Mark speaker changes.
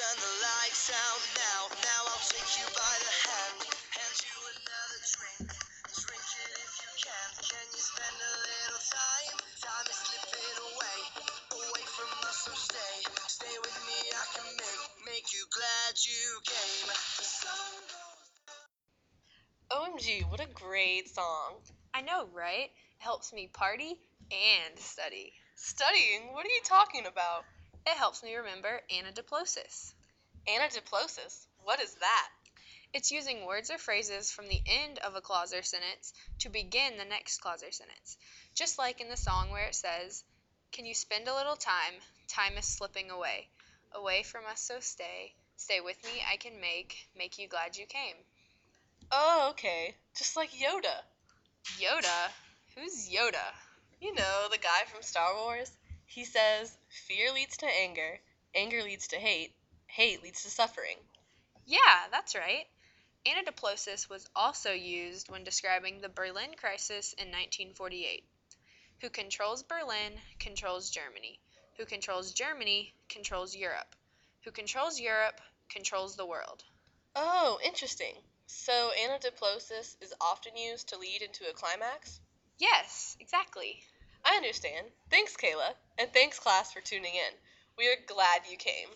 Speaker 1: turn the lights out now. Now I'll take you by the hand, hand you another drink. Drink it if you can. Can you spend a little time? Time is slipping away, away from us, so stay. Stay with me, I can make, make you glad you came. The sun goes
Speaker 2: OMG, what a great song.
Speaker 3: I know, right? It helps me party and study.
Speaker 2: Studying? What are you talking about?
Speaker 3: It helps me remember anadiplosis.
Speaker 2: Anadiplosis. What is that?
Speaker 3: It's using words or phrases from the end of a clause or sentence to begin the next clause or sentence. Just like in the song where it says, Can you spend a little time? Time is slipping away. Away from us, so stay. Stay with me, I can make, make you glad you came.
Speaker 2: Oh, okay. Just like Yoda.
Speaker 3: Yoda? Who's Yoda?
Speaker 2: You know, the guy from Star Wars. He says, Fear leads to anger, anger leads to hate, hate leads to suffering.
Speaker 3: Yeah, that's right. Anadiplosis was also used when describing the Berlin crisis in 1948. Who controls Berlin controls Germany. Who controls Germany controls Europe. Who controls Europe controls the world.
Speaker 2: Oh, interesting. So, anadiplosis is often used to lead into a climax?
Speaker 3: Yes, exactly.
Speaker 2: I understand. Thanks, Kayla. And thanks, class, for tuning in. We are glad you came.